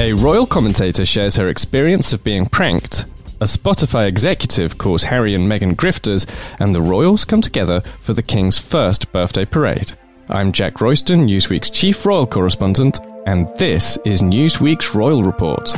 A royal commentator shares her experience of being pranked. A Spotify executive calls Harry and Meghan grifters, and the royals come together for the king's first birthday parade. I'm Jack Royston, Newsweek's chief royal correspondent, and this is Newsweek's Royal Report.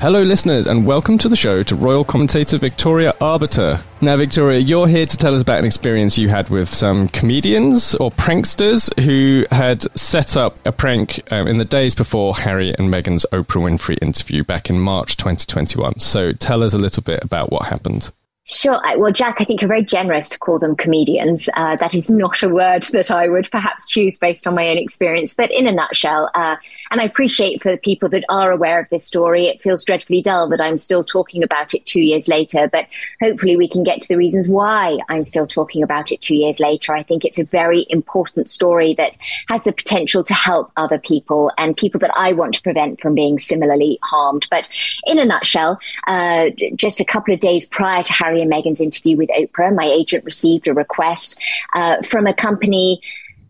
Hello, listeners, and welcome to the show to royal commentator Victoria Arbiter. Now, Victoria, you're here to tell us about an experience you had with some comedians or pranksters who had set up a prank um, in the days before Harry and Meghan's Oprah Winfrey interview back in March 2021. So, tell us a little bit about what happened. Sure. Well, Jack, I think you're very generous to call them comedians. Uh, that is not a word that I would perhaps choose based on my own experience. But in a nutshell, uh, and I appreciate for the people that are aware of this story, it feels dreadfully dull that I'm still talking about it two years later. But hopefully, we can get to the reasons why I'm still talking about it two years later. I think it's a very important story that has the potential to help other people and people that I want to prevent from being similarly harmed. But in a nutshell, uh, just a couple of days prior to Harry Harry and Meghan's interview with Oprah, my agent received a request uh, from a company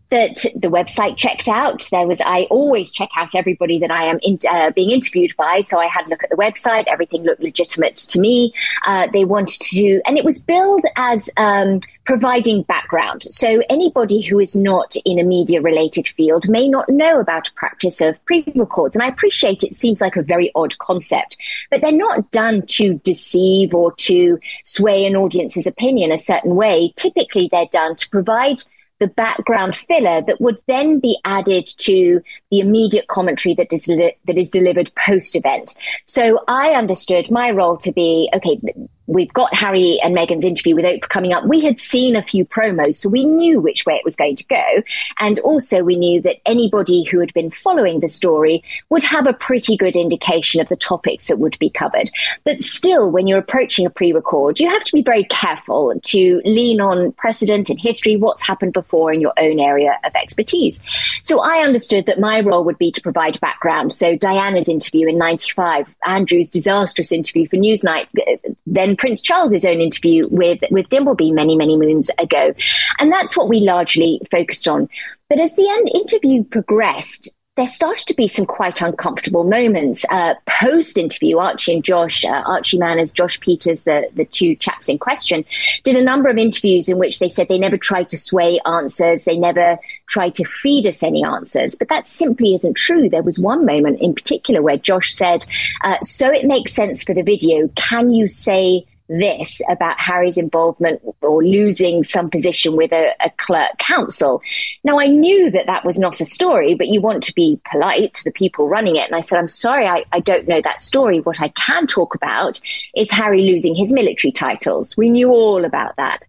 that the website checked out. There was, I always check out everybody that I am in, uh, being interviewed by. So I had a look at the website. Everything looked legitimate to me. Uh, they wanted to, and it was billed as um, providing background. So anybody who is not in a media related field may not know about a practice of pre-records. And I appreciate it seems like a very odd concept, but they're not done to deceive or to sway an audience's opinion a certain way. Typically they're done to provide the background filler that would then be added to the immediate commentary that is, that is delivered post event. So I understood my role to be okay, we've got Harry and Meghan's interview with Oprah coming up. We had seen a few promos, so we knew which way it was going to go. And also, we knew that anybody who had been following the story would have a pretty good indication of the topics that would be covered. But still, when you're approaching a pre record, you have to be very careful to lean on precedent and history, what's happened before in your own area of expertise. So I understood that my role would be to provide background. So Diana's interview in 95, Andrew's disastrous interview for Newsnight, uh, then Prince Charles's own interview with with Dimbleby many many moons ago, and that's what we largely focused on. But as the interview progressed, there started to be some quite uncomfortable moments. Uh, Post interview, Archie and Josh, uh, Archie Manners, Josh Pieters, the, the two chaps in question, did a number of interviews in which they said they never tried to sway answers, they never tried to feed us any answers. But that simply isn't true. There was one moment in particular where Josh said, uh, So it makes sense for the video. Can you say this about Harry's involvement or losing some position with a, a, clerk council. Now, I knew that that was not a story, but you want to be polite to the people running it. And I said, I'm sorry, I, I don't know that story. What I can talk about is Harry losing his military titles. We knew all about that.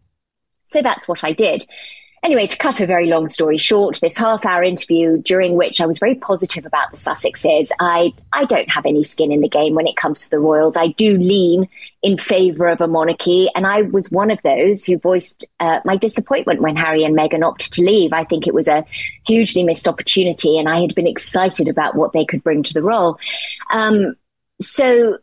So that's what I did. Anyway, to cut a very long story short, this half hour interview during which I was very positive about the Sussexes, I, I don't have any skin in the game when it comes to the Royals. I do lean in favour of a monarchy, and I was one of those who voiced uh, my disappointment when Harry and Meghan opted to leave. I think it was a hugely missed opportunity, and I had been excited about what they could bring to the role. Um, so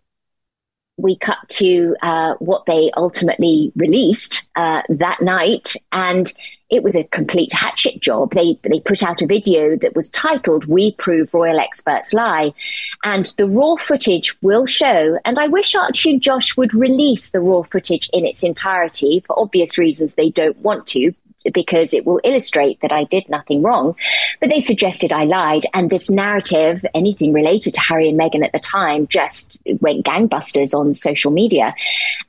we cut to uh, what they ultimately released uh, that night, and it was a complete hatchet job. They they put out a video that was titled "We Prove Royal Experts Lie," and the raw footage will show. And I wish Archie and Josh would release the raw footage in its entirety. For obvious reasons, they don't want to because it will illustrate that I did nothing wrong. But they suggested I lied, and this narrative, anything related to Harry and Meghan at the time, just went gangbusters on social media.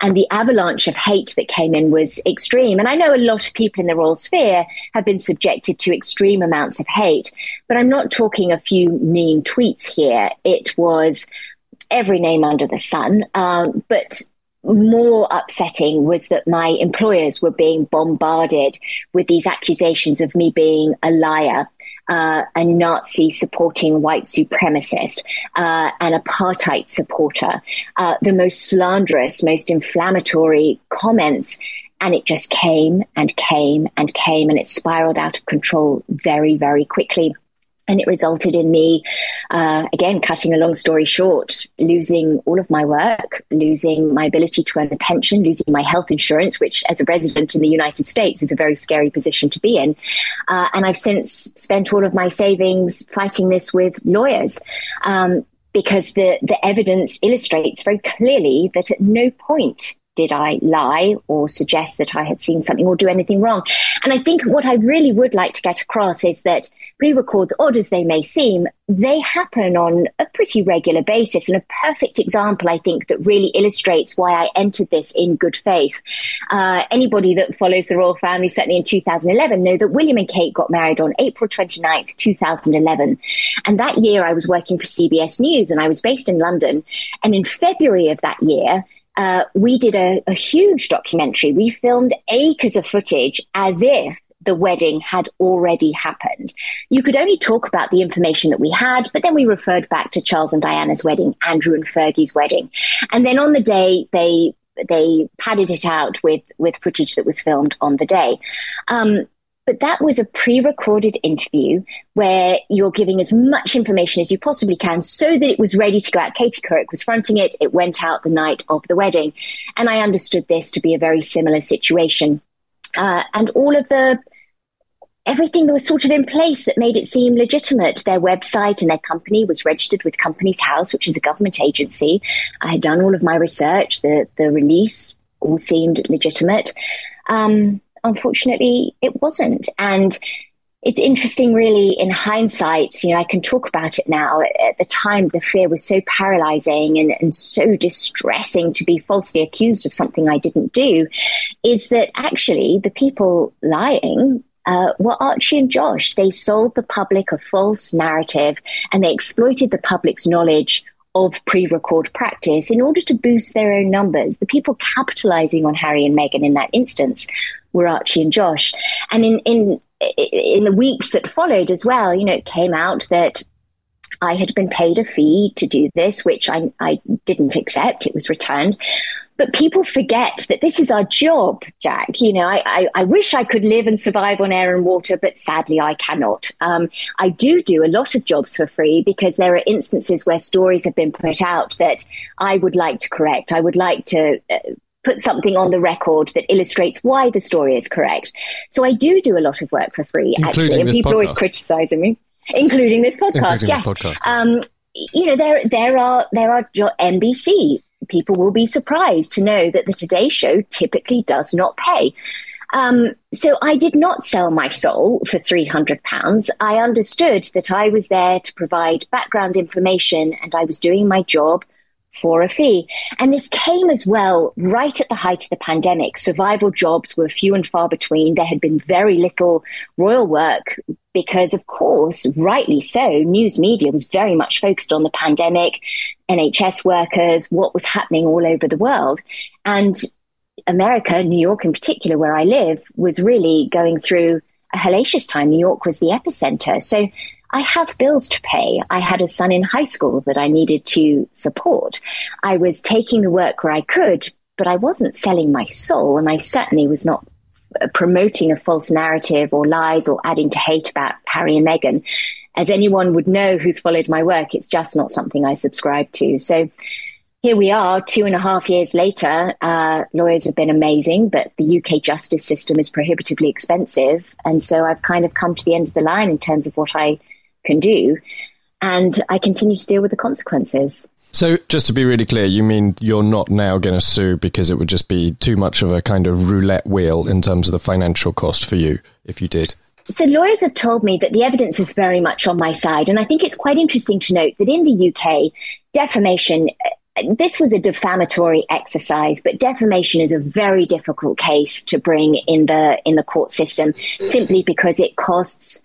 And the avalanche of hate that came in was extreme. And I know a lot of people in the royal sphere have been subjected to extreme amounts of hate, but I'm not talking a few mean tweets here. It was every name under the sun. Um, but more upsetting was that my employers were being bombarded with these accusations of me being a liar. uh, a Nazi supporting white supremacist, uh, an apartheid supporter, uh, the most slanderous, most inflammatory comments. And it just came and came and came, and it spiraled out of control very, very quickly. And it resulted in me, uh, again, cutting a long story short, losing all of my work, losing my ability to earn a pension, losing my health insurance, which as a resident in the United States is a very scary position to be in. Uh, and I've since spent all of my savings fighting this with lawyers. Um, because the, the evidence illustrates very clearly that at no point did I lie or suggest that I had seen something or do anything wrong? And I think what I really would like to get across is that pre records, odd as they may seem, they happen on a pretty regular basis. And a perfect example, I think, that really illustrates why I entered this in good faith. Uh, anybody that follows the royal family, certainly in 2011, know that William and Kate got married on April 29th, 2011. And that year I was working for CBS News and I was based in London. And in February of that year, uh, we did a, a huge documentary. We filmed acres of footage as if the wedding had already happened. You could only talk about the information that we had, but then we referred back to Charles and Diana's wedding, Andrew and Fergie's wedding. And then on the day, they they padded it out with with footage that was filmed on the day. Um, but that was a pre recorded interview where you're giving as much information as you possibly can so that it was ready to go out. Katie Couric was fronting it. It went out the night of the wedding. And I understood this to be a very similar situation. Uh, and all of the everything was sort of in place that made it seem legitimate. Their website and their company was registered with Companies House, which is a government agency. I had done all of my research. The the release all seemed legitimate. Um, unfortunately, it wasn't. And it's interesting, really, in hindsight, you know, I can talk about it now. At the time, the fear was so paralyzing and, and so distressing to be falsely accused of something I didn't do, is that actually the people lying uh, were Archie and Josh. They sold the public a false narrative and they exploited the public's knowledge of pre-record practice in order to boost their own numbers. The people capitalizing on Harry and Meghan in that instance were Archie and Josh. And in in in the weeks that followed as well, you know, it came out that I had been paid a fee to do this, which I, I didn't accept. It was returned. But people forget that this is our job, Jack. You know, I, I, I, wish I could live and survive on air and water, but sadly I cannot. Um, I do do a lot of jobs for free because there are instances where stories have been put out that I would like to correct. I would like to uh, put something on the record that illustrates why the story is correct. So I do do a lot of work for free, including actually, and people podcast. always criticizing me, including this podcast. Including yes, this podcast. Um, you know there there are there are NBC. People will be surprised to know that the Today Show typically does not pay. Um, so I did not sell my soul for £300. I understood that I was there to provide background information and I was doing my job for a fee. And this came as well right at the height of the pandemic. Survival jobs were few and far between. There had been very little royal work because, of course, rightly so, news media was very much focused on the pandemic, NHS workers, what was happening all over the world. And America, New York in particular, where I live, was really going through a hellacious time. New York was the epicenter. So I have bills to pay. I had a son in high school that I needed to support. I was taking the work where I could, but I wasn't selling my soul, and I certainly was not uh, promoting a false narrative or lies or adding to hate about Harry and Meghan. As anyone would know who's followed my work, it's just not something I subscribe to. So here we are, two and a half years later. Uh, lawyers have been amazing, but the UK justice system is prohibitively expensive. And so I've kind of come to the end of the line in terms of what I can do. And I continue to deal with the consequences. So, just to be really clear, you mean you're not now going to sue because it would just be too much of a kind of roulette wheel in terms of the financial cost for you if you did? So, lawyers have told me that the evidence is very much on my side. And I think it's quite interesting to note that in the UK, defamation this was a defamatory exercise, but defamation is a very difficult case to bring in the in the court system simply because it costs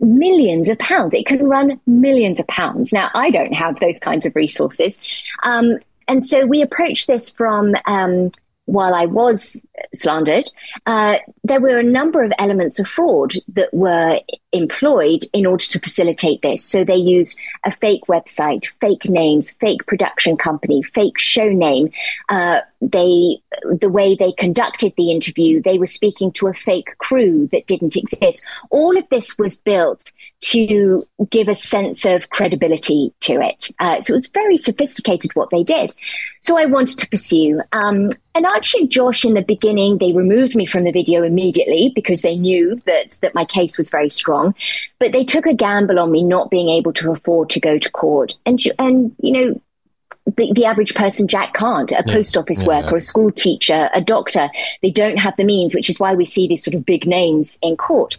millions of pounds. It can run millions of pounds. Now, I don't have those kinds of resources. Um, and so we approached this from um, while I was slandered, uh, there were a number of elements of fraud that were employed in order to facilitate this. So they used a fake website, fake names, fake production company, fake show name. Uh, they, the way they conducted the interview, they were speaking to a fake crew that didn't exist. All of this was built to give a sense of credibility to it. Uh, so it was very sophisticated what they did. So I wanted to pursue. Um, and and Josh in the beginning, they removed me from the video immediately because they knew that, that my case was very strong. But they took a gamble on me not being able to afford to go to court. And, and you know, the, the, average person, Jack, can't. A yeah. post office yeah. worker, a school teacher, a doctor, they don't have the means, which is why we see these sort of big names in court.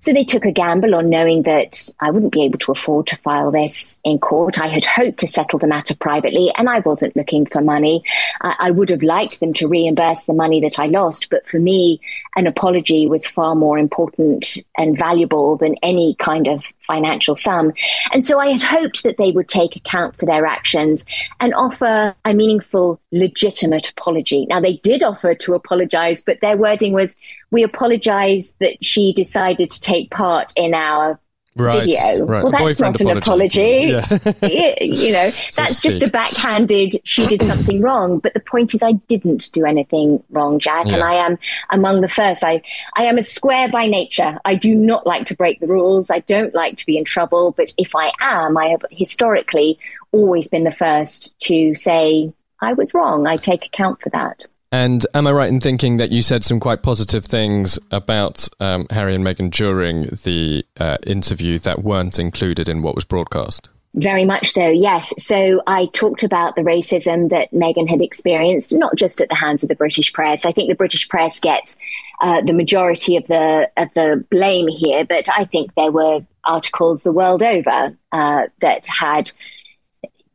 So they took a gamble on knowing that I wouldn't be able to afford to file this in court. I had hoped to settle the matter privately and I wasn't looking for money. I, I would have liked them to reimburse the money that I lost, but for me, an apology was far more important and valuable than any kind of financial sum. And so I had hoped that they would take account for their actions and offer a meaningful, legitimate apology. Now, they did offer to apologize, but their wording was, we apologize that she decided to take part in our right, video. Right. Well, that's not an apology. apology. Yeah. you know, so that's just a backhanded, she did something wrong. But the point is, I didn't do anything wrong, Jack. Yeah. And I am among the first. I, I am a square by nature. I do not like to break the rules. I don't like to be in trouble. But if I am, I have historically always been the first to say, I was wrong. I take account for that. And am I right in thinking that you said some quite positive things about um, Harry and Meghan during the uh, interview that weren't included in what was broadcast? Very much so, yes. So I talked about the racism that Meghan had experienced, not just at the hands of the British press. I think the British press gets uh, the majority of the of the blame here, but I think there were articles the world over uh, that had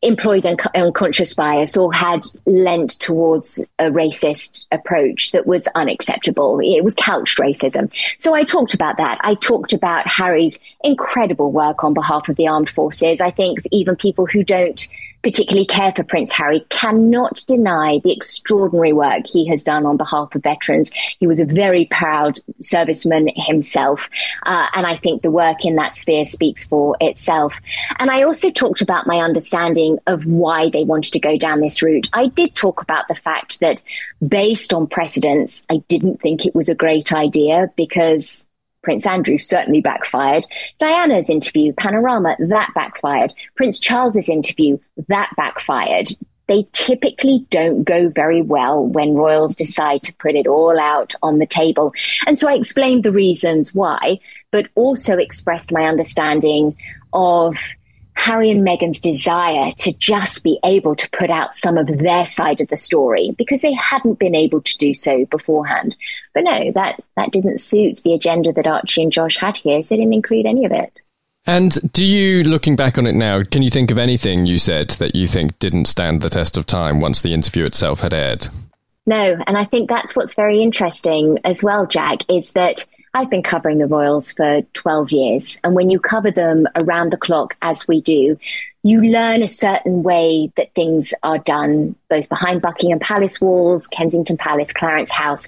employed un- unconscious bias or had lent towards a racist approach that was unacceptable. It was couched racism. So I talked about that. I talked about Harry's incredible work on behalf of the armed forces. I think even people who don't particularly care for Prince Harry, cannot deny the extraordinary work he has done on behalf of veterans. He was a very proud serviceman himself. Uh, and I think the work in that sphere speaks for itself. And I also talked about my understanding of why they wanted to go down this route. I did talk about the fact that based on precedents, I didn't think it was a great idea because Prince Andrew certainly backfired. Diana's interview, Panorama, that backfired. Prince Charles's interview, that backfired. They typically don't go very well when royals decide to put it all out on the table. And so I explained the reasons why, but also expressed my understanding of Harry and Meghan's desire to just be able to put out some of their side of the story because they hadn't been able to do so beforehand. But no, that, that didn't suit the agenda that Archie and Josh had here, so they didn't include any of it. And do you, looking back on it now, can you think of anything you said that you think didn't stand the test of time once the interview itself had aired? No, and I think that's what's very interesting as well, Jack, is that I've been covering the Royals for 12 years. And when you cover them around the clock, as we do, you learn a certain way that things are done, both behind Buckingham Palace walls, Kensington Palace, Clarence House.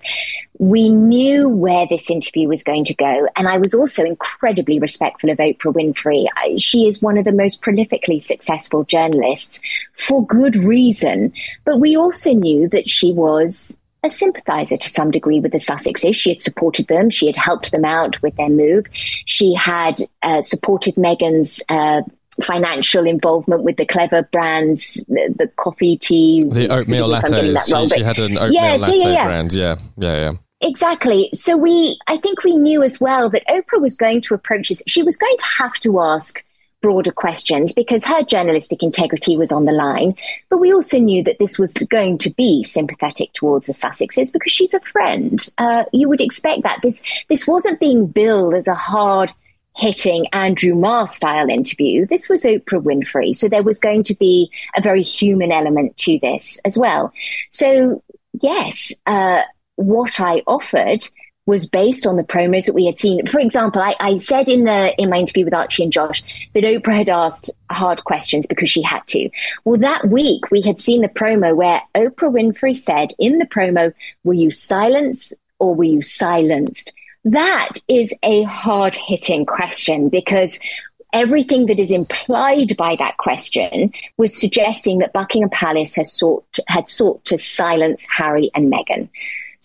We knew where this interview was going to go. And I was also incredibly respectful of Oprah Winfrey. She is one of the most prolifically successful journalists for good reason. But we also knew that she was a sympathizer to some degree with the Sussexes. She had supported them. She had helped them out with their move. She had uh, supported Meghan's uh, financial involvement with the clever brands, the, the coffee, tea, the oatmeal lattes. Wrong, she, she, had an oatmeal yes, latte yeah, yeah. brand. Yeah, yeah, yeah. Exactly. So we, I think we knew as well that Oprah was going to approach this. She was going to have to ask broader questions because her journalistic integrity was on the line. But we also knew that this was going to be sympathetic towards the Sussexes because she's a friend. Uh, you would expect that. This, this wasn't being billed as a hard hitting Andrew Marr style interview. This was Oprah Winfrey. So there was going to be a very human element to this as well. So, yes, uh, what I offered was based on the promos that we had seen. For example, I, I, said in the in my interview with Archie and Josh that Oprah had asked hard questions because she had to. Well, that week we had seen the promo where Oprah Winfrey said in the promo, "Were you silenced or were you silenced?" That is a hard hitting question because everything that is implied by that question was suggesting that Buckingham Palace has sought had sought to silence Harry and Meghan.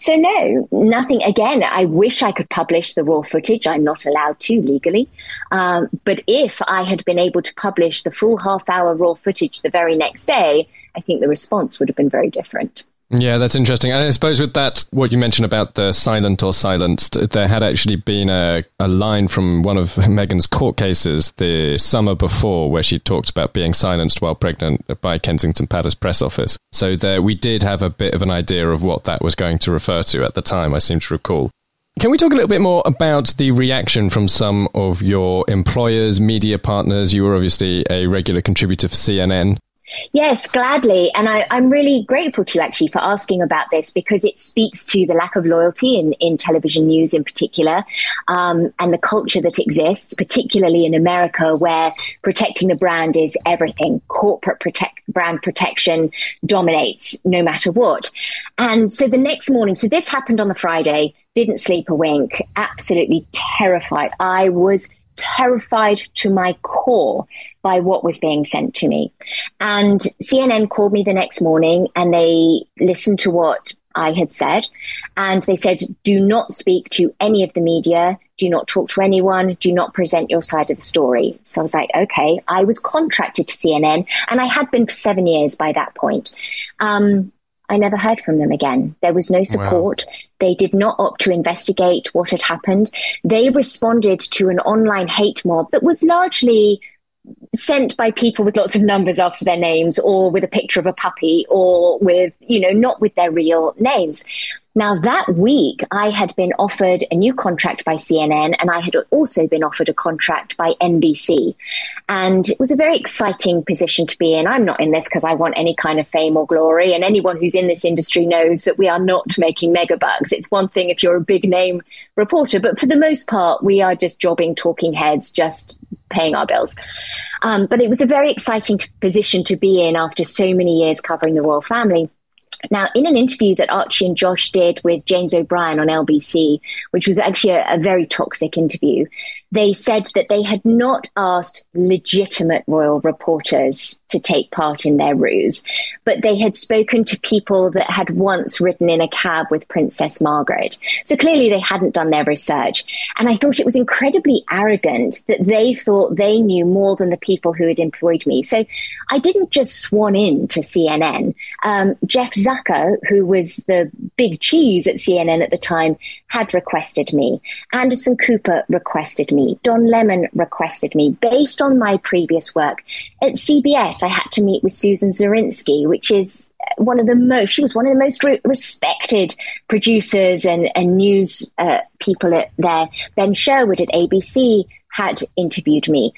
So no, nothing. Again, I wish I could publish the raw footage. I'm not allowed to legally. Um, but if I had been able to publish the full half hour raw footage the very next day, I think the response would have been very different. Yeah, that's interesting. And I suppose with that, what you mentioned about the silent or silenced, there had actually been a, a line from one of Meghan's court cases the summer before where she talked about being silenced while pregnant by Kensington Palace press office. So there, we did have a bit of an idea of what that was going to refer to at the time, I seem to recall. Can we talk a little bit more about the reaction from some of your employers, media partners? You were obviously a regular contributor for CNN. Yes, gladly. And I, am really grateful to you actually for asking about this because it speaks to the lack of loyalty in, in television news in particular um, and the culture that exists, particularly in America where protecting the brand is everything. Corporate protect, brand protection dominates no matter what. And so the next morning, so this happened on the Friday, didn't sleep a wink, absolutely terrified. I was terrified to my core by what was being sent to me. And CNN called me the next morning and they listened to what I had said. And they said, do not speak to any of the media. Do not talk to anyone. Do not present your side of the story. So I was like, okay, I was contracted to CNN and I had been for seven years by that point. Um, I never heard from them again. There was no support. Wow. They did not opt to investigate what had happened. They responded to an online hate mob that was largely sent by people with lots of numbers after their names or with a picture of a puppy or with, you know, not with their real names. Now, that week, I had been offered a new contract by CNN and I had also been offered a contract by NBC. And it was a very exciting position to be in. I'm not in this because I want any kind of fame or glory. And anyone who's in this industry knows that we are not making megabucks. It's one thing if you're a big name reporter, but for the most part, we are just jobbing talking heads, just paying our bills. Um, but it was a very exciting position to be in after so many years covering the royal family. Now, in an interview that Archie and Josh did with James O'Brien on LBC, which was actually a, a very toxic interview, they said that they had not asked legitimate royal reporters to take part in their ruse, but they had spoken to people that had once ridden in a cab with Princess Margaret. So clearly they hadn't done their research. And I thought it was incredibly arrogant that they thought they knew more than the people who had employed me. So I didn't just swan in to CNN. Um, Jeff Zucker, who was the big cheese at CNN at the time, had requested me. Anderson Cooper requested me. Don Lemon requested me based on my previous work. At CBS, I had to meet with Susan Zirinsky, which is one of the most, she was one of the most re- respected producers and, and news uh, people at there. Ben Sherwood at ABC had interviewed me.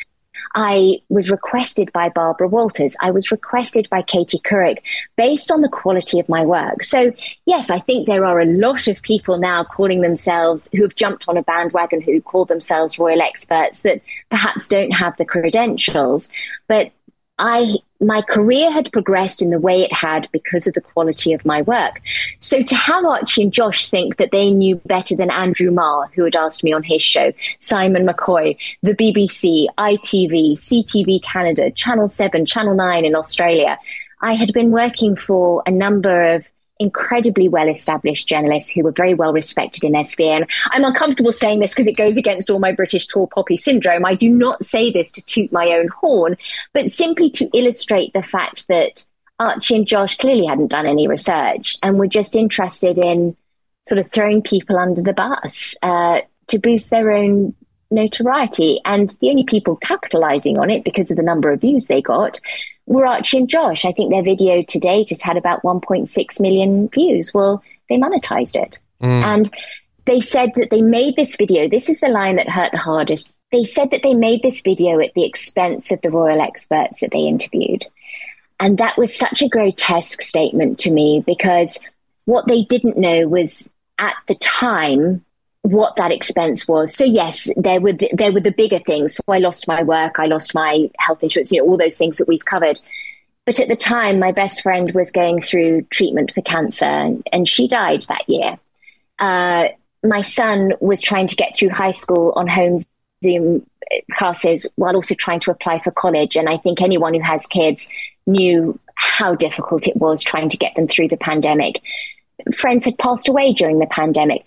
I was requested by Barbara Walters. I was requested by Katie Couric based on the quality of my work. So, yes, I think there are a lot of people now calling themselves who have jumped on a bandwagon who call themselves royal experts that perhaps don't have the credentials. But I my career had progressed in the way it had because of the quality of my work. So to have Archie and Josh think that they knew better than Andrew Marr, who had asked me on his show, Simon McCoy, the BBC, ITV, CTV Canada, Channel 7, Channel 9 in Australia, I had been working for a number of incredibly well established journalists who were very well respected in their sphere. And I'm uncomfortable saying this because it goes against all my British tall poppy syndrome. I do not say this to toot my own horn, but simply to illustrate the fact that Archie and Josh clearly hadn't done any research and were just interested in sort of throwing people under the bus uh, to boost their own notoriety. And the only people capitalizing on it because of the number of views they got were Archie and Josh. I think their video to date has had about 1.6 million views. Well, they monetized it. Mm. And they said that they made this video. This is the line that hurt the hardest. They said that they made this video at the expense of the royal experts that they interviewed. And that was such a grotesque statement to me because what they didn't know was at the time what that expense was. So yes, there were the, there were the bigger things. So I lost my work, I lost my health insurance, you know, all those things that we've covered. But at the time, my best friend was going through treatment for cancer, and she died that year. Uh, my son was trying to get through high school on home Zoom classes while also trying to apply for college. And I think anyone who has kids knew how difficult it was trying to get them through the pandemic. Friends had passed away during the pandemic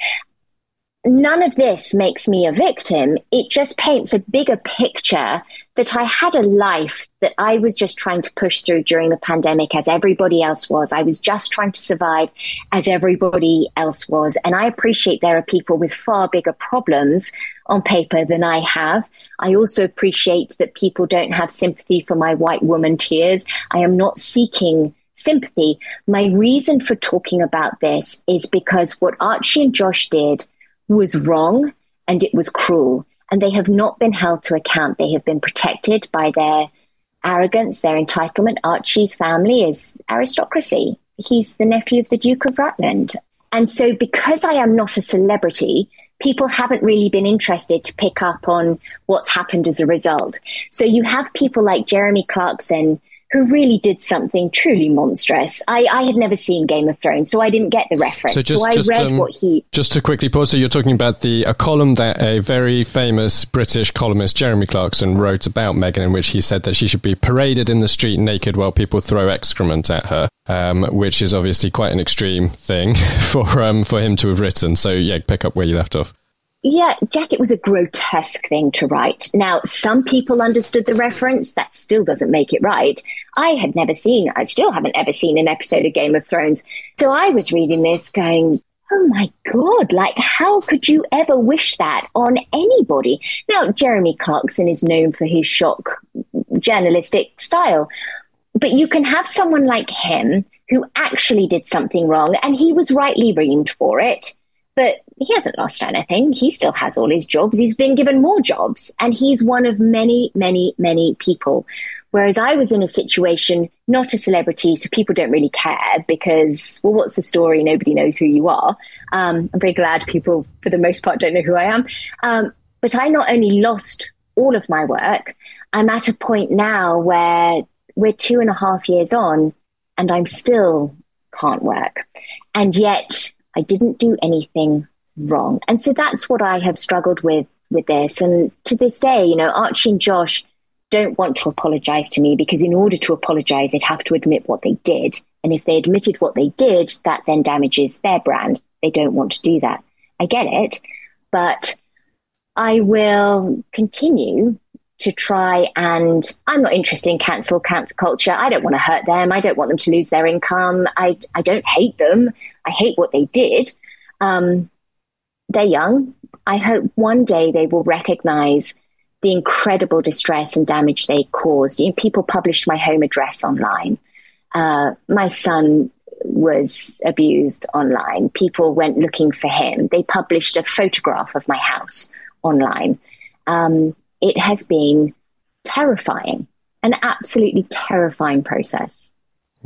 none of this makes me a victim. It just paints a bigger picture that I had a life that I was just trying to push through during the pandemic as everybody else was. I was just trying to survive as everybody else was. And I appreciate there are people with far bigger problems on paper than I have. I also appreciate that people don't have sympathy for my white woman tears. I am not seeking sympathy. My reason for talking about this is because what Archie and Josh did was wrong and it was cruel. And they have not been held to account. They have been protected by their arrogance, their entitlement. Archie's family is aristocracy. He's the nephew of the Duke of Rutland. And so, because I am not a celebrity, people haven't really been interested to pick up on what's happened as a result. So, you have people like Jeremy Clarkson who really did something truly monstrous. I, I, had never seen Game of Thrones, so I didn't get the reference. So, just, so I just, read um, what he. Just to quickly pause, so you're talking about the a column that a very famous British columnist, Jeremy Clarkson, wrote about Meghan, in which he said that she should be paraded in the street naked while people throw excrement at her, um, which is obviously quite an extreme thing for um, for him to have written. So yeah, pick up where you left off. Yeah, Jack, it was a grotesque thing to write. Now, some people understood the reference. That still doesn't make it right. I had never seen, I still haven't ever seen an episode of Game of Thrones. So I was reading this going, oh my God, like, how could you ever wish that on anybody? Now, Jeremy Clarkson is known for his shock journalistic style, but you can have someone like him who actually did something wrong and he was rightly reamed for it but he hasn't lost anything. He still has all his jobs. He's been given more jobs. And he's one of many, many, many people. Whereas I was in a situation, not a celebrity, so people don't really care because, well, what's the story? Nobody knows who you are. Um, I'm very glad people, for the most part, don't know who I am. Um, but I not only lost all of my work, I'm at a point now where we're two and a half years on and I'm still can't work. And yet I didn't do anything wrong. And so that's what I have struggled with with this. And to this day, you know, Archie and Josh don't want to apologize to me because in order to apologize, they'd have to admit what they did. And if they admitted what they did, that then damages their brand. They don't want to do that. I get it, but I will continue to try and I'm not interested in cancel culture. I don't want to hurt them. I don't want them to lose their income. I, I don't hate them. I hate what they did. Um, they're young. I hope one day they will recognize the incredible distress and damage they caused. You know, people published my home address online. Uh, my son was abused online. People went looking for him. They published a photograph of my house online. Um, it has been terrifying, an absolutely terrifying process.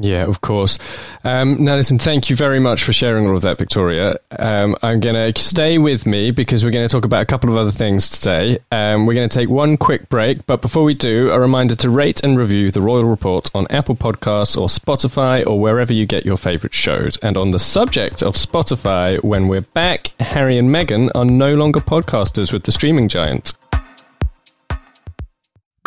Yeah, of course. Um, now, listen, thank you very much for sharing all of that, Victoria. Um, I'm going to stay with me because we're going to talk about a couple of other things today. Um, we're going to take one quick break, but before we do, a reminder to rate and review The Royal Report on Apple Podcasts or Spotify or wherever you get your favorite shows. And on the subject of Spotify, when we're back, Harry and Meghan are no longer podcasters with the streaming giant.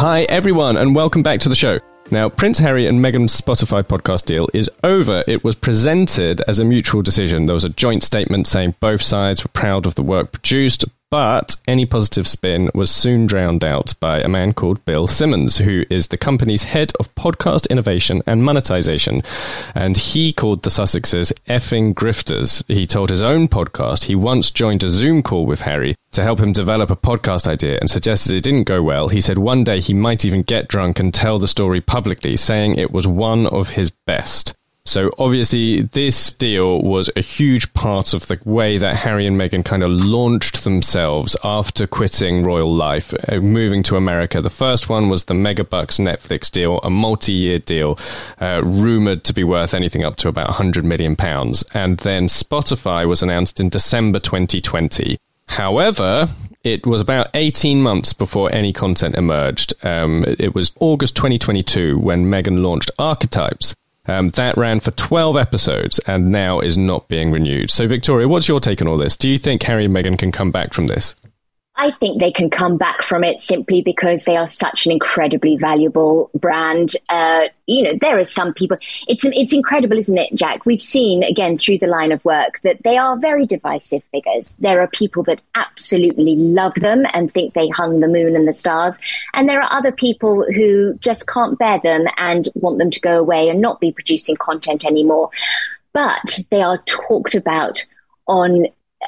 Hi, everyone, and welcome back to the show. Now, Prince Harry and Meghan's Spotify podcast deal is over. It was presented as a mutual decision. There was a joint statement saying both sides were proud of the work produced, but any positive spin was soon drowned out by a man called Bill Simmons, who is the company's head of podcast innovation and monetization. And he called the Sussexes effing grifters. He told his own podcast he once joined a Zoom call with Harry to help him develop a podcast idea and suggested it didn't go well. He said one day he might even get drunk and tell the story publicly, saying it was one of his best. So obviously, this deal was a huge part of the way that Harry and Meghan kind of launched themselves after quitting royal life, uh, moving to America. The first one was the Megabucks Netflix deal, a multi-year deal, uh, rumored to be worth anything up to about 100 million pounds. And then Spotify was announced in December 2020. However, it was about 18 months before any content emerged. Um, it was August 2022 when Meghan launched Archetypes. Um, that ran for 12 episodes and now is not being renewed. So, Victoria, what's your take on all this? Do you think Harry and Meghan can come back from this? I think they can come back from it simply because they are such an incredibly valuable brand. Uh, you know, there are some people. It's it's incredible, isn't it, Jack? We've seen again through the line of work that they are very divisive figures. There are people that absolutely love them and think they hung the moon and the stars, and there are other people who just can't bear them and want them to go away and not be producing content anymore. But they are talked about on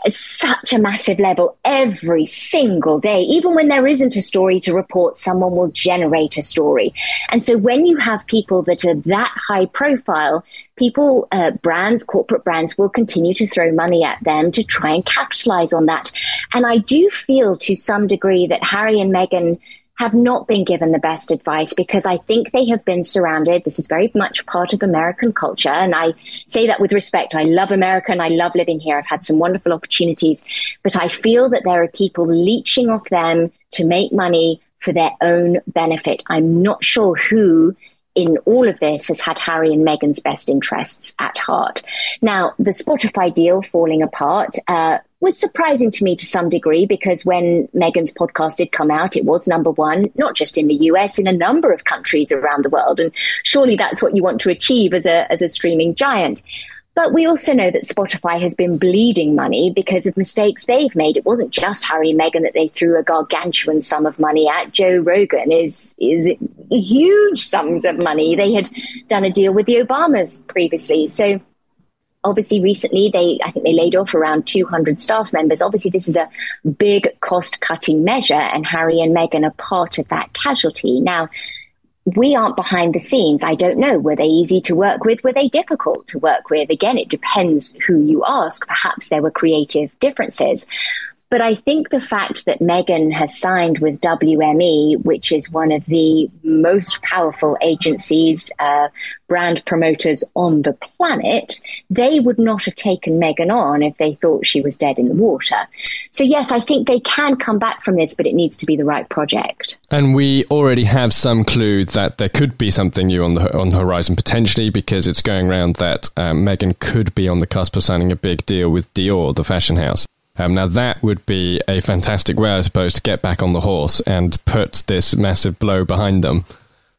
such a massive level every single day. Even when there isn't a story to report, someone will generate a story. And so when you have people that are that high profile, people, uh, brands, corporate brands will continue to throw money at them to try and capitalize on that. And I do feel to some degree that Harry and Meghan have not been given the best advice because I think they have been surrounded. This is very much part of American culture. And I say that with respect. I love America and I love living here. I've had some wonderful opportunities, but I feel that there are people leeching off them to make money for their own benefit. I'm not sure who in all of this has had Harry and Meghan's best interests at heart. Now, the Spotify deal falling apart uh, was surprising to me to some degree because when Meghan's podcast did come out, it was number one, not just in the US, in a number of countries around the world. And surely that's what you want to achieve as a, as a streaming giant. But we also know that Spotify has been bleeding money because of mistakes they've made. It wasn't just Harry and Meghan that they threw a gargantuan sum of money at. Joe Rogan is is huge sums of money. They had done a deal with the Obamas previously, so obviously recently they i think they laid off around 200 staff members obviously this is a big cost cutting measure and harry and meghan are part of that casualty now we aren't behind the scenes. I don't know. Were they easy to work with? Were they difficult to work with? Again, it depends who you ask. Perhaps there were creative differences. But I think the fact that Meghan has signed with WME, which is one of the most powerful agencies, uh, brand promoters on the planet, they would not have taken Meghan on if they thought she was dead in the water. So, yes, I think they can come back from this, but it needs to be the right project. And we already have some clue that there could be something new on the on the horizon potentially, because it's going around that um, Meghan could be on the cusp of signing a big deal with Dior, the fashion house. Um, now that would be a fantastic way, I suppose, to get back on the horse and put this massive blow behind them.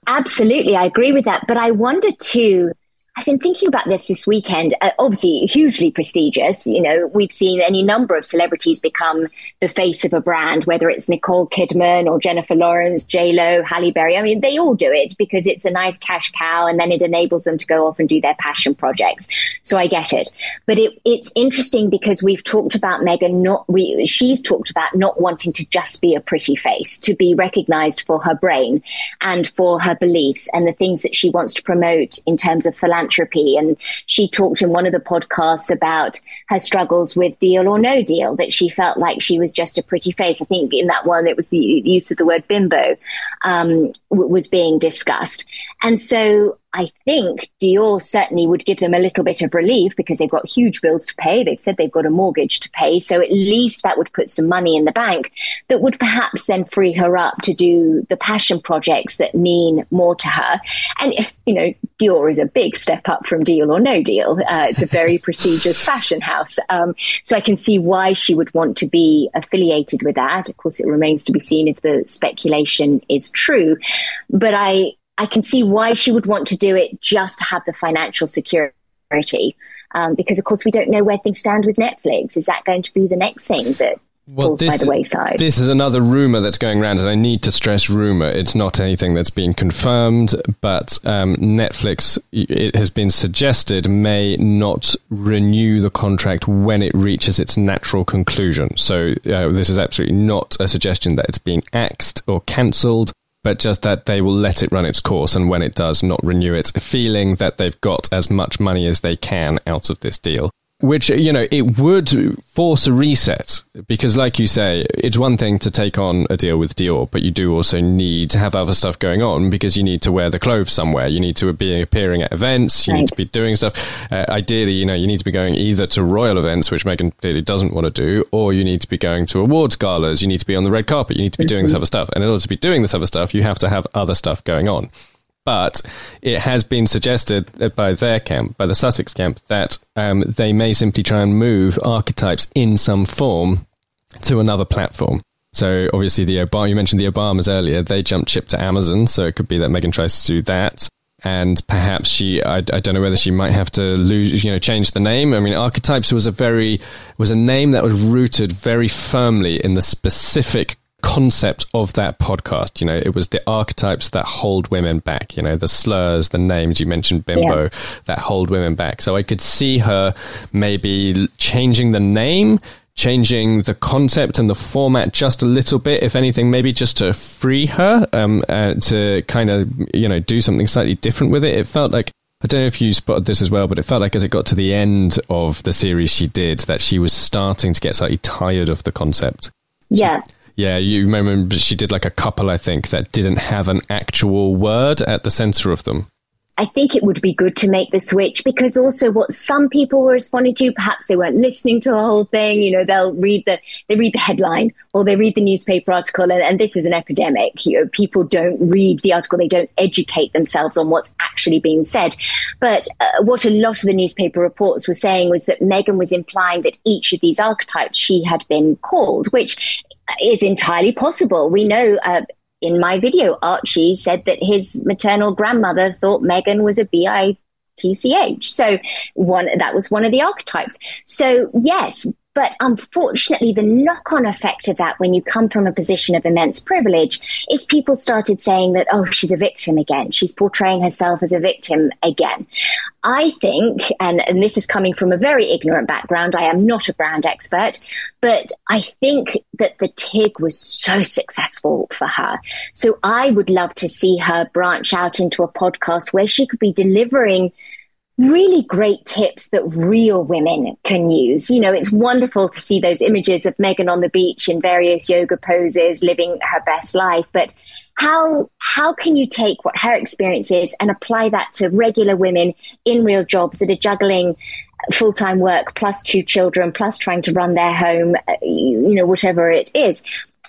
Absolutely, I agree with that. But I wonder too I've been thinking about this this weekend. Uh, obviously, hugely prestigious. You know, we've seen any number of celebrities become the face of a brand, whether it's Nicole Kidman or Jennifer Lawrence, J Lo, Halle Berry. I mean, they all do it because it's a nice cash cow, and then it enables them to go off and do their passion projects. So I get it, but it, it's interesting because we've talked about Meghan. Not we. She's talked about not wanting to just be a pretty face, to be recognised for her brain and for her beliefs and the things that she wants to promote in terms of philanthropy philanthropy. And she talked in one of the podcasts about her struggles with deal or no deal, that she felt like she was just a pretty face. I think in that one, it was the use of the word bimbo um, was being discussed. And so I think Dior certainly would give them a little bit of relief because they've got huge bills to pay. They've said they've got a mortgage to pay. So at least that would put some money in the bank that would perhaps then free her up to do the passion projects that mean more to her. And, you know, Dior is a big step up from Deal or No Deal. Uh, it's a very prestigious fashion house. Um, so I can see why she would want to be affiliated with that. Of course, it remains to be seen if the speculation is true. But I, I can see why she would want to do it just to have the financial security. Um, because, of course, we don't know where things stand with Netflix. Is that going to be the next thing that well, falls this, by the wayside? This is another rumor that's going around, and I need to stress rumor. It's not anything that's been confirmed, but um, Netflix, it has been suggested, may not renew the contract when it reaches its natural conclusion. So, uh, this is absolutely not a suggestion that it's being axed or cancelled but just that they will let it run its course and when it does not renew it, feeling that they've got as much money as they can out of this deal which you know it would force a reset because like you say it's one thing to take on a deal with Dior but you do also need to have other stuff going on because you need to wear the clothes somewhere you need to be appearing at events you right. need to be doing stuff uh, ideally you know you need to be going either to royal events which Meghan clearly doesn't want to do or you need to be going to awards galas you need to be on the red carpet you need to be mm-hmm. doing this mm-hmm. other stuff and in order to be doing this other stuff you have to have other stuff going on but it has been suggested by their camp, by the Sussex camp, that um, they may simply try and move archetypes in some form to another platform. So obviously, the Obama, you mentioned the Obamas earlier. They jumped ship to Amazon, so it could be that Meghan tries to do that. And perhaps she, I, I don't know whether she might have to lose, you know, change the name. I mean, archetypes was a very, was a name that was rooted very firmly in the specific concept of that podcast. You know, it was the archetypes that hold women back, you know, the slurs, the names you mentioned, bimbo, yeah. that hold women back. So I could see her maybe changing the name, changing the concept and the format just a little bit, if anything, maybe just to free her, um, uh, to kind of, you know, do something slightly different with it. It felt like I don't know if you spotted this as well, but it felt like as it got to the end of the series she did, that she was starting to get slightly tired of the concept. Yeah. She, yeah, you remember she did like a couple, I think, that didn't have an actual word at the center of them. I think it would be good to make the switch because also what some people were responding to, perhaps they weren't listening to the whole thing. You know, they'll read the they read the headline or they read the newspaper article, and, and this is an epidemic. You know, people don't read the article; they don't educate themselves on what's actually being said. But uh, what a lot of the newspaper reports were saying was that Meghan was implying that each of these archetypes she had been called, which is entirely possible. We know uh, in my video, Archie said that his maternal grandmother thought Meghan was a B I T C H. So one that was one of the archetypes. So yes, but unfortunately, the knock on effect of that when you come from a position of immense privilege is people started saying that, oh, she's a victim again. She's portraying herself as a victim again. I think, and, and this is coming from a very ignorant background, I am not a brand expert, but I think that the Tig was so successful for her. So I would love to see her branch out into a podcast where she could be delivering really great tips that real women can use. You know, it's wonderful to see those images of Meghan on the beach in various yoga poses, living her best life. But how how can you take what her experience is and apply that to regular women in real jobs that are juggling full time work plus two children plus trying to run their home, uh, you know, whatever it is.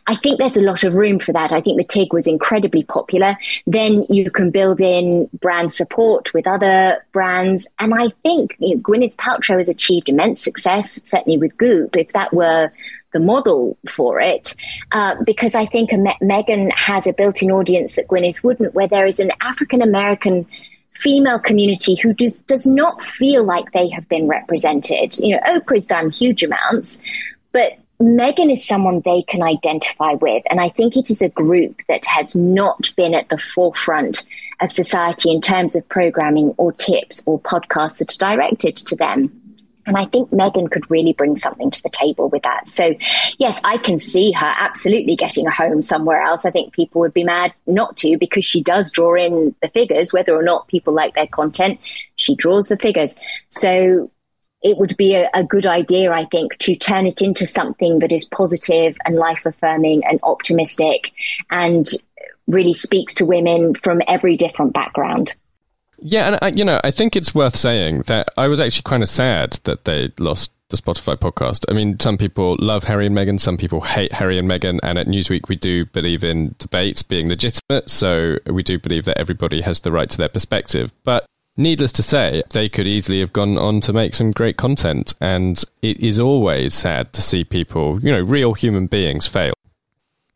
I think there's a lot of room for that. I think the Tig was incredibly popular. Then you can build in brand support with other brands. And I think you know, Gwyneth Paltrow has achieved immense success, certainly with Goop. If that were the model for it, uh, because I think Me- Meghan has a built in audience that Gwyneth wouldn't, where there is an African American female community who does, does not feel like they have been represented. You know, Oprah's done huge amounts, but Meghan is someone they can identify with. And I think it is a group that has not been at the forefront of society in terms of programming or tips or podcasts that are directed to them. And I think Meghan could really bring something to the table with that. So, yes, I can see her absolutely getting a home somewhere else. I think people would be mad not to because she does draw in the figures, whether or not people like their content, she draws the figures. So, it would be a, a, good idea, I think, to turn it into something that is positive and life affirming and optimistic and really speaks to women from every different background. Yeah, and I, you know, I think it's worth saying that I was actually kind of sad that they lost the Spotify podcast. I mean, some people love Harry and Meghan, some people hate Harry and Meghan, and at Newsweek we do believe in debates being legitimate, so we do believe that everybody has the right to their perspective. But needless to say, they could easily have gone on to make some great content, and it is always sad to see people, you know, real human beings fail.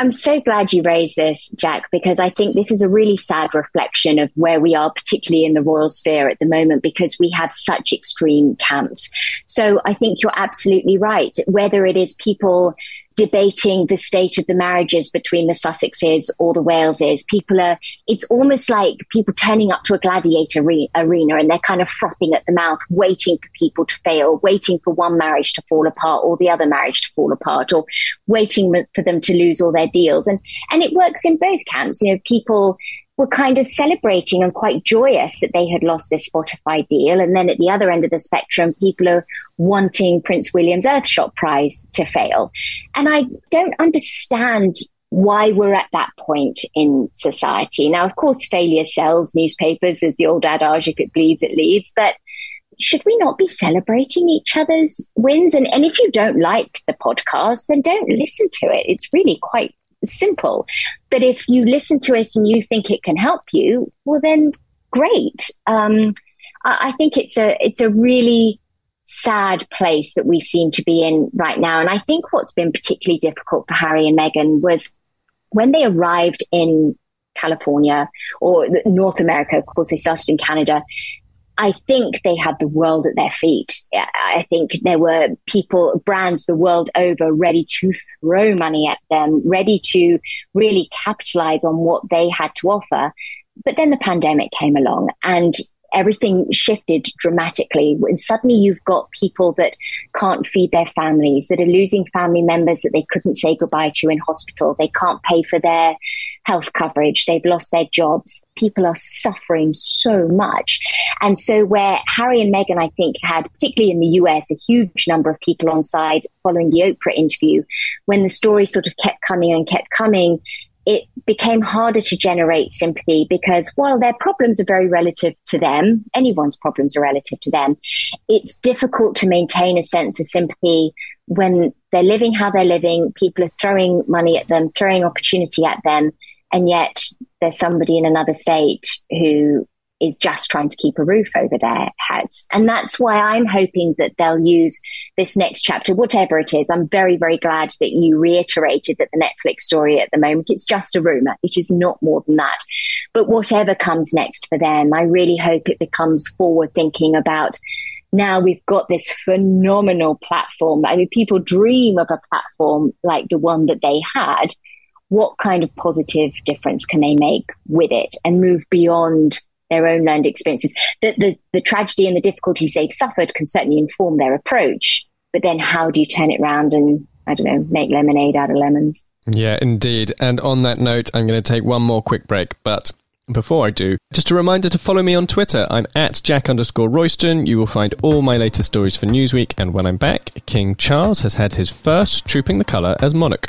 I'm so glad you raised this, Jack, because I think this is a really sad reflection of where we are, particularly in the royal sphere at the moment, because we have such extreme camps. So I think you're absolutely right. Whether it is people debating the state of the marriages between the Sussexes or the Waleses. People are, it's almost like people turning up to a gladiator re- arena and they're kind of frothing at the mouth, waiting for people to fail, waiting for one marriage to fall apart or the other marriage to fall apart, or waiting for them to lose all their deals. And, and it works in both camps. You know, people were kind of celebrating and quite joyous that they had lost this Spotify deal. And then at the other end of the spectrum, people are wanting Prince William's Earthshot Prize to fail. And I don't understand why we're at that point in society. Now, of course, failure sells newspapers. There's the old adage, if it bleeds, it leads. But should we not be celebrating each other's wins? And, and if you don't like the podcast, then don't listen to it. It's really quite simple. But if you listen to it and you think it can help you, well, then great. Um, I, I think it's a it's a really sad place that we seem to be in right now. And I think what's been particularly difficult for Harry and Meghan was when they arrived in California or North America, of course, they started in Canada. I think they had the world at their feet. I think there were people, brands the world over ready to throw money at them, ready to really capitalize on what they had to offer. But then the pandemic came along and everything shifted dramatically. When suddenly you've got people that can't feed their families, that are losing family members that they couldn't say goodbye to in hospital. They can't pay for their health coverage. They've lost their jobs. People are suffering so much. And so where Harry and Meghan, I think, had, particularly in the US, a huge number of people on side following the Oprah interview, when the story sort of kept coming and kept coming, it became harder to generate sympathy because while their problems are very relative to them, anyone's problems are relative to them, it's difficult to maintain a sense of sympathy when they're living how they're living, people are throwing money at them, throwing opportunity at them, and yet there's somebody in another state who is just trying to keep a roof over their heads. And that's why I'm hoping that they'll use this next chapter, whatever it is. I'm very, very glad that you reiterated that the Netflix story at the moment, it's just a rumor. It is not more than that. But whatever comes next for them, I really hope it becomes forward thinking about now we've got this phenomenal platform. I mean, people dream of a platform like the one that they had. What kind of positive difference can they make with it and move beyond their own learned experiences. The, the, the tragedy and the difficulties they've suffered can certainly inform their approach, but then how do you turn it around and, I don't know, make lemonade out of lemons? Yeah, indeed. And on that note, I'm going to take one more quick break, but before I do, just a reminder to follow me on Twitter. I'm at Jack underscore Royston. You will find all my latest stories for Newsweek. And when I'm back, King Charles has had his first Trooping the Colour as monarch.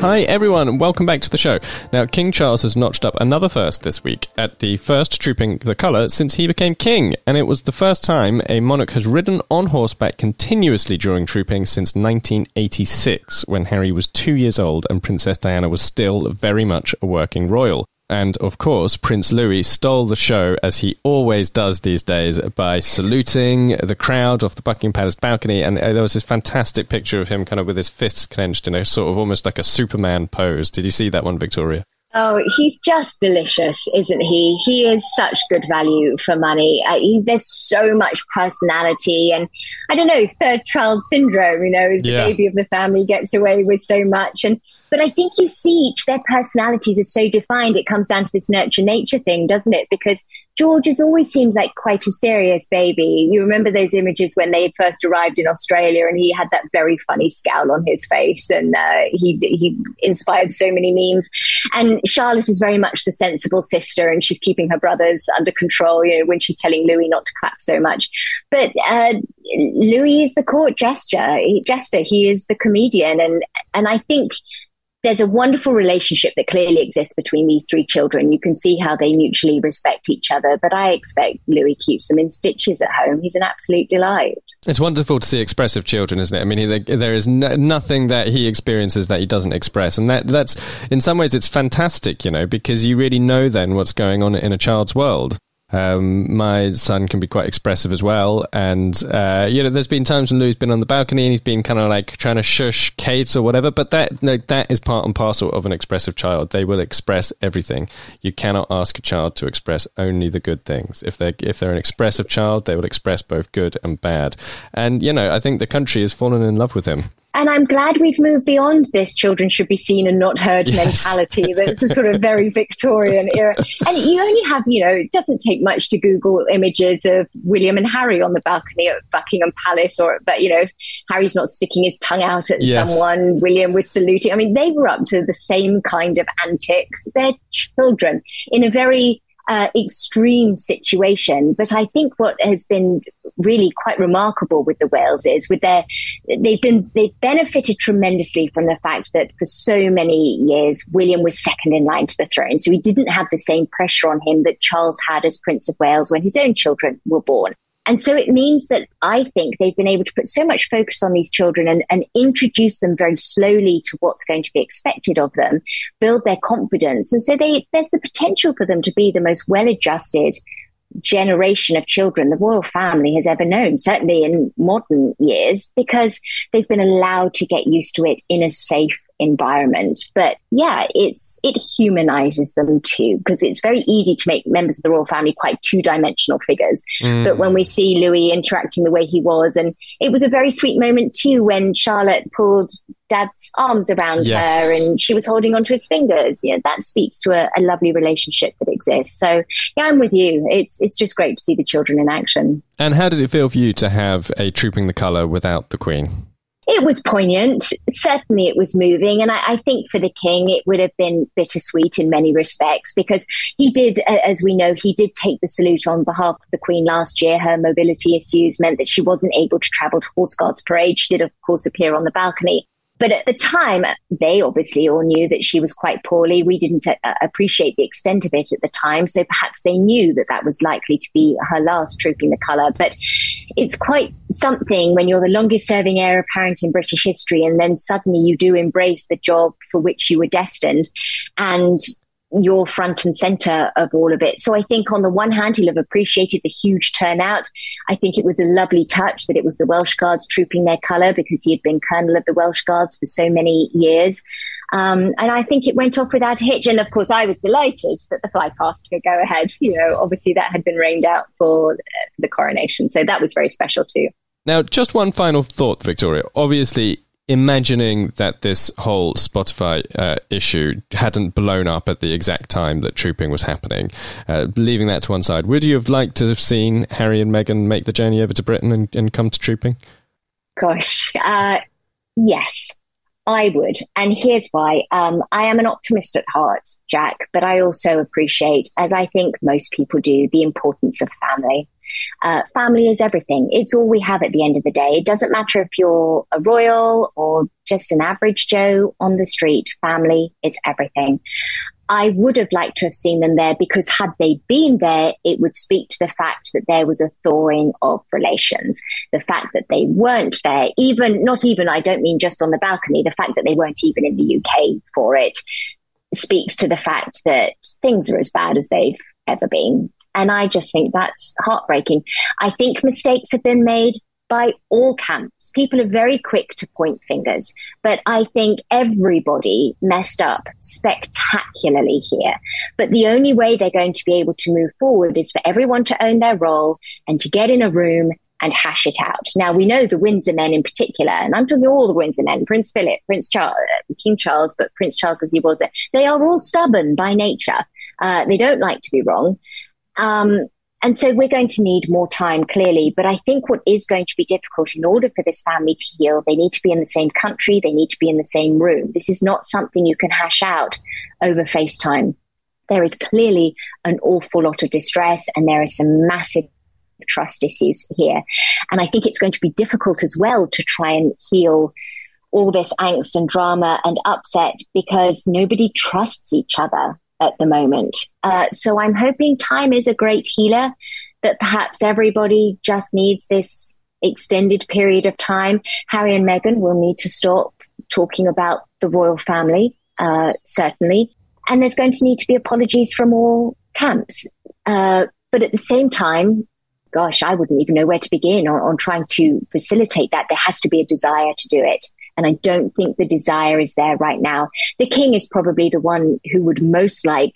Hi, everyone, welcome back to the show. Now, King Charles has notched up another first this week at the first Trooping the Colour since he became king, and it was the first time a monarch has ridden on horseback continuously during trooping since 1986, when Harry was two years old and Princess Diana was still very much a working royal. And of course, Prince Louis stole the show, as he always does these days, by saluting the crowd off the Buckingham Palace balcony. And uh, there was this fantastic picture of him kind of with his fists clenched in a sort of almost like a Superman pose. Did you see that one, Victoria? Oh, he's just delicious, isn't he? He is such good value for money. Uh, he, there's so much personality, and I don't know, third child syndrome. You know, as the Yeah. baby of the family gets away with so much, and but I think you see each their personalities are so defined. It comes down to this nurture nature thing, doesn't it? Because George has always seemed like quite a serious baby. You remember those images when they first arrived in Australia, and he had that very funny scowl on his face, and uh, he he inspired so many memes. And Charlotte is very much the sensible sister, and she's keeping her brothers under control. You know, when she's telling Louis not to clap so much, but uh, Louis is the court gesture, he, jester. He is the comedian, and and I think there's a wonderful relationship that clearly exists between these three children. You can see how they mutually respect each other, but I expect Louis keeps them in stitches at home. He's an absolute delight. It's wonderful to see expressive children, isn't it? I mean, there, there is no, nothing that he experiences that he doesn't express, and that that's in some ways it's fantastic, you know, because you really know then what's going on in a child's world. Um, my son can be quite expressive as well, and uh, you know, there's been times when Louis has been on the balcony and he's been kind of like trying to shush Kate or whatever. But that no, that is part and parcel of an expressive child. They will express everything. You cannot ask a child to express only the good things. If they if they're an expressive child, they will express both good and bad. And you know, I think the country has fallen in love with him. And I'm glad we've moved beyond this children should be seen and not heard Yes. mentality that's a sort of very Victorian era. And you only have, you know, it doesn't take much to Google images of William and Harry on the balcony at Buckingham Palace or, but, you know, if Harry's not sticking his tongue out at Yes. someone, William was saluting. I mean, they were up to the same kind of antics. They're children in a very uh, extreme situation. But I think what has been really quite remarkable with the Wales is with their they've been they've benefited tremendously from the fact that for so many years William was second in line to the throne, so he didn't have the same pressure on him that Charles had as Prince of Wales when his own children were born. And so it means that I think they've been able to put so much focus on these children and, and introduce them very slowly to what's going to be expected of them, build their confidence. And so they, there's the potential for them to be the most well adjusted generation of children the royal family has ever known, certainly in modern years, because they've been allowed to get used to it in a safe environment. But yeah, it's it humanizes them too, because it's very easy to make members of the royal family quite two dimensional figures. But when we mm. see Louis interacting the way he was, and it was a very sweet moment too when Charlotte pulled dad's arms around Yes. her and she was holding onto his fingers. You know, that speaks to a, a lovely relationship that exists. So yeah, I'm with you. It's it's just great to see the children in action. And how did it feel for you to have a trooping the colour without the Queen? It was poignant. Certainly, it was moving. And I, I think for the king, it would have been bittersweet in many respects because he did, as we know, he did take the salute on behalf of the queen last year. Her mobility issues meant that she wasn't able to travel to Horse Guards Parade. She did, of course, appear on the balcony. But at the time, they obviously all knew that she was quite poorly. We didn't uh, appreciate the extent of it at the time. So perhaps they knew that that was likely to be her last trooping the colour. But it's quite something when you're the longest serving heir apparent in British history and then suddenly you do embrace the job for which you were destined and you're front and center of all of it. So I think on the one hand, he'll have appreciated the huge turnout. I think it was a lovely touch that it was the Welsh Guards trooping their colour because he had been colonel of the Welsh Guards for so many years. Um, and I think it went off without a hitch. And of course, I was delighted that the fly past could go ahead. You know, obviously that had been rained out for uh, the coronation. So that was very special too. Now, just one final thought, Victoria. Obviously, imagining that this whole Spotify uh, issue hadn't blown up at the exact time that trooping was happening, uh, leaving that to one side, would you have liked to have seen Harry and Meghan make the journey over to Britain and, and come to trooping? Gosh, uh, yes, I would. And here's why. Um, I am an optimist at heart, Jack, but I also appreciate, as I think most people do, the importance of family. Uh, family is everything. It's all we have at the end of the day. It doesn't matter if you're a royal or just an average Joe on the street. Family is everything. I would have liked to have seen them there because had they been there, it would speak to the fact that there was a thawing of relations. The fact that they weren't there, even, not even, I don't mean just on the balcony, the fact that they weren't even in the UK for it speaks to the fact that things are as bad as they've ever been. And I just think that's heartbreaking. I think mistakes have been made by all camps. People are very quick to point fingers, but I think everybody messed up spectacularly here. But the only way they're going to be able to move forward is for everyone to own their role and to get in a room and hash it out. Now we know the Windsor men in particular, and I'm talking all the Windsor men, Prince Philip, Prince Charles, King Charles, but Prince Charles as he was, they are all stubborn by nature. Uh, they don't like to be wrong. Um, and so we're going to need more time, clearly. But I think what is going to be difficult in order for this family to heal, they need to be in the same country, they need to be in the same room. This is not something you can hash out over FaceTime. There is clearly an awful lot of distress, and there are some massive trust issues here. And I think it's going to be difficult as well to try and heal all this angst and drama and upset because nobody trusts each other at the moment. Uh, so I'm hoping time is a great healer, that perhaps everybody just needs this extended period of time. Harry and Meghan will need to stop talking about the royal family, uh, certainly. And there's going to need to be apologies from all camps. Uh, but at the same time, gosh, I wouldn't even know where to begin on, on trying to facilitate that. There has to be a desire to do it. And I don't think the desire is there right now. The king is probably the one who would most like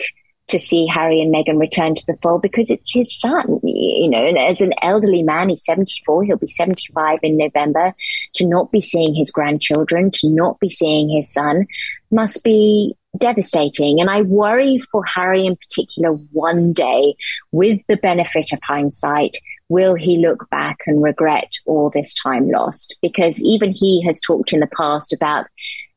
to see Harry and Meghan return to the fold because it's his son, you know, and as an elderly man, he's 74, he'll be 75 in November, to not be seeing his grandchildren, to not be seeing his son must be devastating. And I worry for Harry in particular one day, with the benefit of hindsight, will he look back and regret all this time lost? Because even he has talked in the past about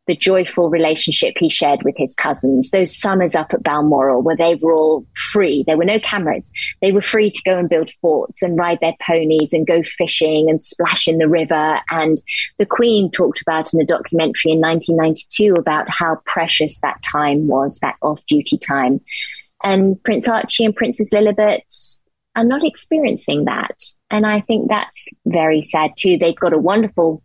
the joyful relationship he shared with his cousins, those summers up at Balmoral where they were all free. There were no cameras. They were free to go and build forts and ride their ponies and go fishing and splash in the river. And the Queen talked about in a documentary in 1992 about how precious that time was, that off duty time. And Prince Archie and Princess Lilibet are not experiencing that. And I think that's very sad too. They've got a wonderful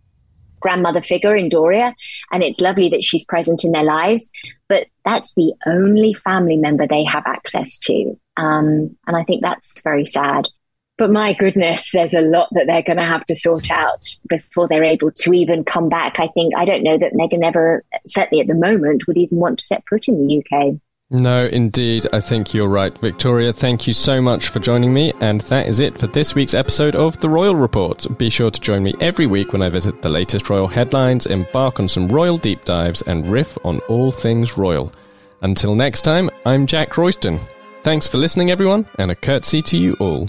grandmother figure in Doria, and it's lovely that she's present in their lives, but that's the only family member they have access to. Um, and I think that's very sad. But my goodness, there's a lot that they're going to have to sort out before they're able to even come back. I think, I don't know that Meghan ever, certainly at the moment, would even want to set foot in the UK. No, indeed. I think you're right, Victoria. Thank you so much for joining me. And that is it for this week's episode of The Royal Report. Be sure to join me every week when I visit the latest royal headlines, embark on some royal deep dives, and riff on all things royal. Until next time, I'm Jack Royston. Thanks for listening, everyone, and a curtsy to you all.